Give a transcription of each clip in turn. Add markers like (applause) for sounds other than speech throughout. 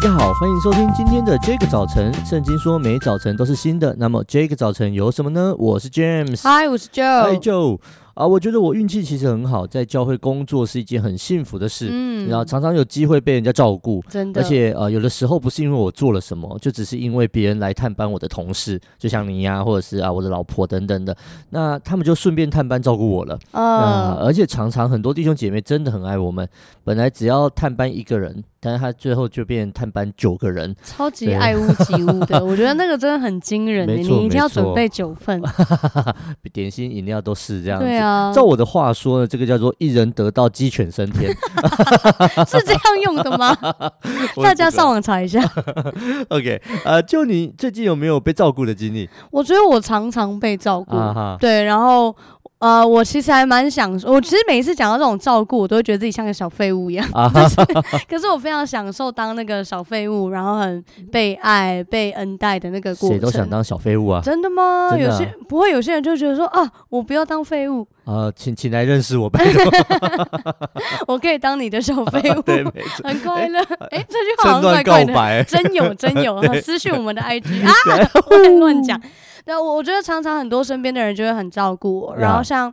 大家好，欢迎收听今天的这个早晨。圣经说每早晨都是新的，那么这个早晨有什么呢？我是 James。Hi，，我是 Joe，Hi，Joe。啊，我觉得我运气其实很好，在教会工作是一件很幸福的事，嗯，然后常常有机会被人家照顾，真的，而且呃，有的时候不是因为我做了什么，就只是因为别人来探班我的同事，就像你呀，或者是啊我的老婆等等的，那他们就顺便探班照顾我了，啊、呃，而且常常很多弟兄姐妹真的很爱我们，本来只要探班一个人。但是他最后就变探班九个人，超级爱屋及乌的，(laughs) 我觉得那个真的很惊人。你一定要准备九份，(laughs) 点心饮料都是这样子。对啊，照我的话说呢，这个叫做一人得道鸡犬升天，(laughs) 是这样用的吗？大家上网查一下。OK，呃，就你最近有没有被照顾的经历？我觉得我常常被照顾，啊、哈对，然后。呃，我其实还蛮享受，我其实每一次讲到这种照顾，我都会觉得自己像个小废物一样。(laughs) 可是我非常享受当那个小废物，然后很被爱、被恩待的那个过程。谁都想当小废物啊？真的吗？的啊、有些不会，有些人就觉得说啊，我不要当废物。呃，请请来认识我拜托。(laughs) 我可以当你的小废 (laughs) 物，对，很快乐。哎、欸，这句话好像怪怪的，真有真有，私讯我们的 IG 啊，乱讲。对，我我觉得常常很多身边的人就会很照顾我，然后像。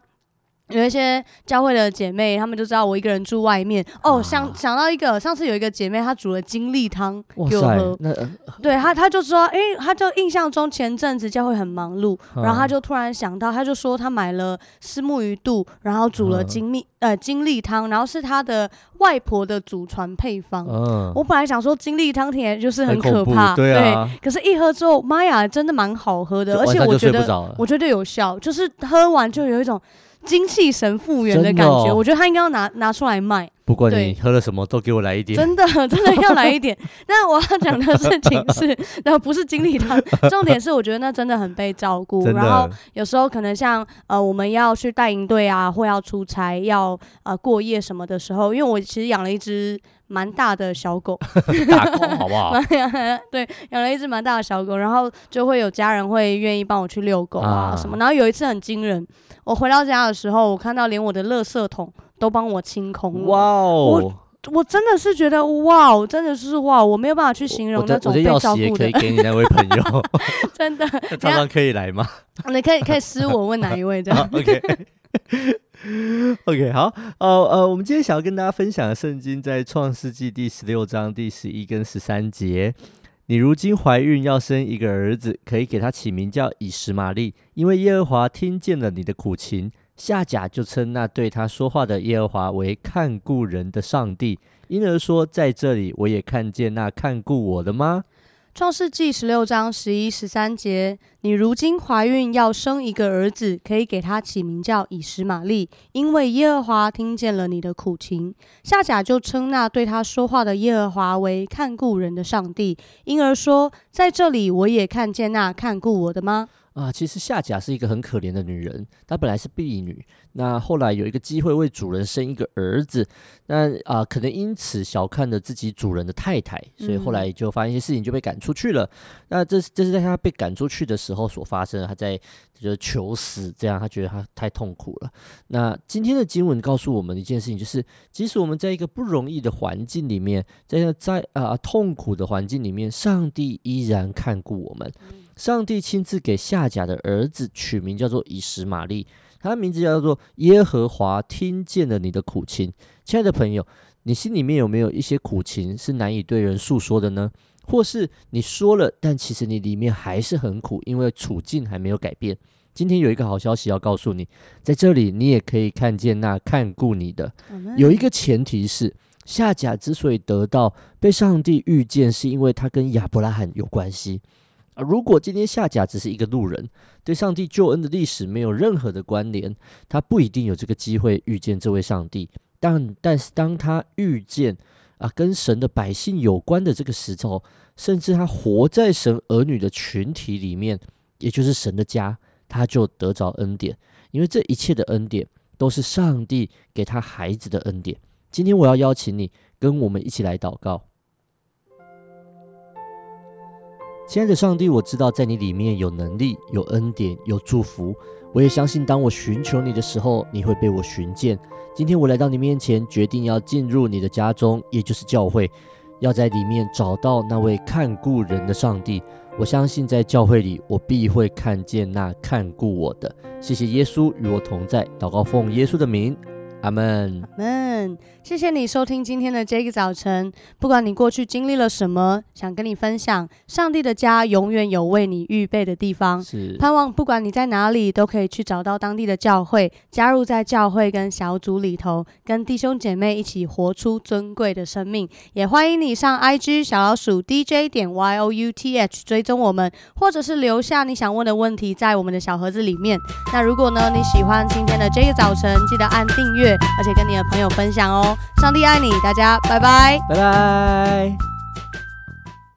有一些教会的姐妹，她们就知道我一个人住外面。哦，想想到一个，上次有一个姐妹，她煮了精力汤给我喝。那对她，她就说，哎、欸，她就印象中前阵子教会很忙碌，嗯、然后她就突然想到，她就说她买了丝木鱼肚，然后煮了精力、嗯、呃精力汤，然后是她的外婆的祖传配方。嗯，我本来想说精力汤听起来就是很可怕，对啊，对，可是一喝之后，妈呀，真的蛮好喝的，而且我觉得我觉得有效，就是喝完就有一种。精气神复原的感觉，哦、我觉得他应该要拿拿出来卖。不管你喝了什么，都给我来一点。真的，(laughs) 真的要来一点。(laughs) 那我要讲的事情是，(laughs) 那不是精力汤，重点是我觉得那真的很被照顾。然后有时候可能像呃，我们要去带营队啊，或要出差，要呃过夜什么的时候，因为我其实养了一只。蛮大的小狗，大狗好不好？对，养了一只蛮大的小狗，然后就会有家人会愿意帮我去遛狗啊什么。啊然后有一次很惊人，我回到家的时候，我看到连我的垃圾桶都帮我清空了。哇哦！我我真的是觉得哇，真的是哇，我没有办法去形容那种被照顾可以给你那位朋友，(laughs) 真的。(laughs) 常常可以来吗？(laughs) 你可以可以私我问哪一位这样。OK。OK，好，呃呃，我们今天想要跟大家分享的圣经在创世纪第十六章第十一跟十三节。你如今怀孕要生一个儿子，可以给他起名叫以实玛利，因为耶和华听见了你的苦情。夏甲就称那对他说话的耶和华为看顾人的上帝，因而说，在这里我也看见那看顾我的吗？创世纪十六章十一、十三节：你如今怀孕要生一个儿子，可以给他起名叫以实玛利，因为耶和华听见了你的苦情。夏甲就称那对他说话的耶和华为看顾人的上帝，因而说：在这里我也看见那看顾我的吗？啊，其实夏甲是一个很可怜的女人，她本来是婢女，那后来有一个机会为主人生一个儿子，那啊，可能因此小看了自己主人的太太，所以后来就发生一些事情，就被赶出去了。嗯、那这是这是在她被赶出去的时候所发生的，她在就是求死，这样她觉得她太痛苦了。那今天的经文告诉我们一件事情，就是即使我们在一个不容易的环境里面，在在啊痛苦的环境里面，上帝依然看顾我们。嗯上帝亲自给夏甲的儿子取名叫做以实玛利，他的名字叫做耶和华听见了你的苦情。亲爱的朋友，你心里面有没有一些苦情是难以对人诉说的呢？或是你说了，但其实你里面还是很苦，因为处境还没有改变。今天有一个好消息要告诉你，在这里你也可以看见那看顾你的。有一个前提是，夏甲之所以得到被上帝遇见，是因为他跟亚伯拉罕有关系。啊，如果今天夏甲只是一个路人，对上帝救恩的历史没有任何的关联，他不一定有这个机会遇见这位上帝。但但是当他遇见啊，跟神的百姓有关的这个时候，甚至他活在神儿女的群体里面，也就是神的家，他就得着恩典，因为这一切的恩典都是上帝给他孩子的恩典。今天我要邀请你跟我们一起来祷告。亲爱的上帝，我知道在你里面有能力、有恩典、有祝福。我也相信，当我寻求你的时候，你会被我寻见。今天我来到你面前，决定要进入你的家中，也就是教会。要在里面找到那位看顾人的上帝。我相信在教会里，我必会看见那看顾我的。谢谢耶稣与我同在，祷告奉耶稣的名。阿门，阿门。谢谢你收听今天的这个早晨。不管你过去经历了什么，想跟你分享，上帝的家永远有为你预备的地方。是，盼望不管你在哪里，都可以去找到当地的教会，加入在教会跟小组里头，跟弟兄姐妹一起活出尊贵的生命。也欢迎你上 IG 小老鼠 DJ 点 YOUTH 追踪我们，或者是留下你想问的问题在我们的小盒子里面。那如果呢，你喜欢今天的这个早晨，记得按订阅。而且跟你的朋友分享哦，上帝爱你，大家拜拜，拜拜。